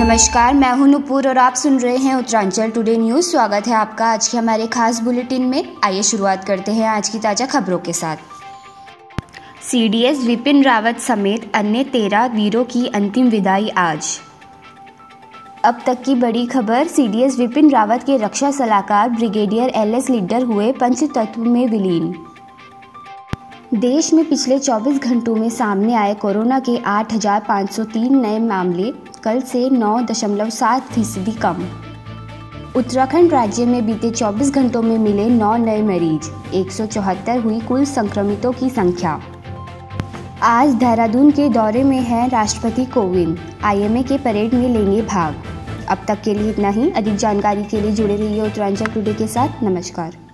नमस्कार, मैं हूँ नुपुर और आप सुन रहे हैं उत्तरांचल टुडे न्यूज़ स्वागत है आपका आज के हमारे खास बुलेटिन में। आइए शुरुआत करते हैं आज की ताज़ा खबरों के साथ। सीडीएस विपिन रावत समेत अन्य तेरह वीरों की अंतिम विदाई आज। अब तक की बड़ी खबर सीडीएस विपिन रावत के रक्षा सलाहकार ब्रिगेडियर एल एस लीडर हुए पंच तत्व में विलीन। देश में पिछले 24 घंटों में सामने आए कोरोना के 8,503 नए मामले कल से 9.7 फ़ीसदी कम। उत्तराखंड राज्य में बीते 24 घंटों में मिले 9 नए मरीज़ एक सौ चौहत्तर हुई कुल संक्रमितों की संख्या। आज देहरादून के दौरे में हैं राष्ट्रपति कोविंद आईएमए के परेड में लेंगे भाग। अब तक के लिए इतना ही। अधिक जानकारी के लिए जुड़े रहिए उत्तरांचल टुडे के साथ। नमस्कार।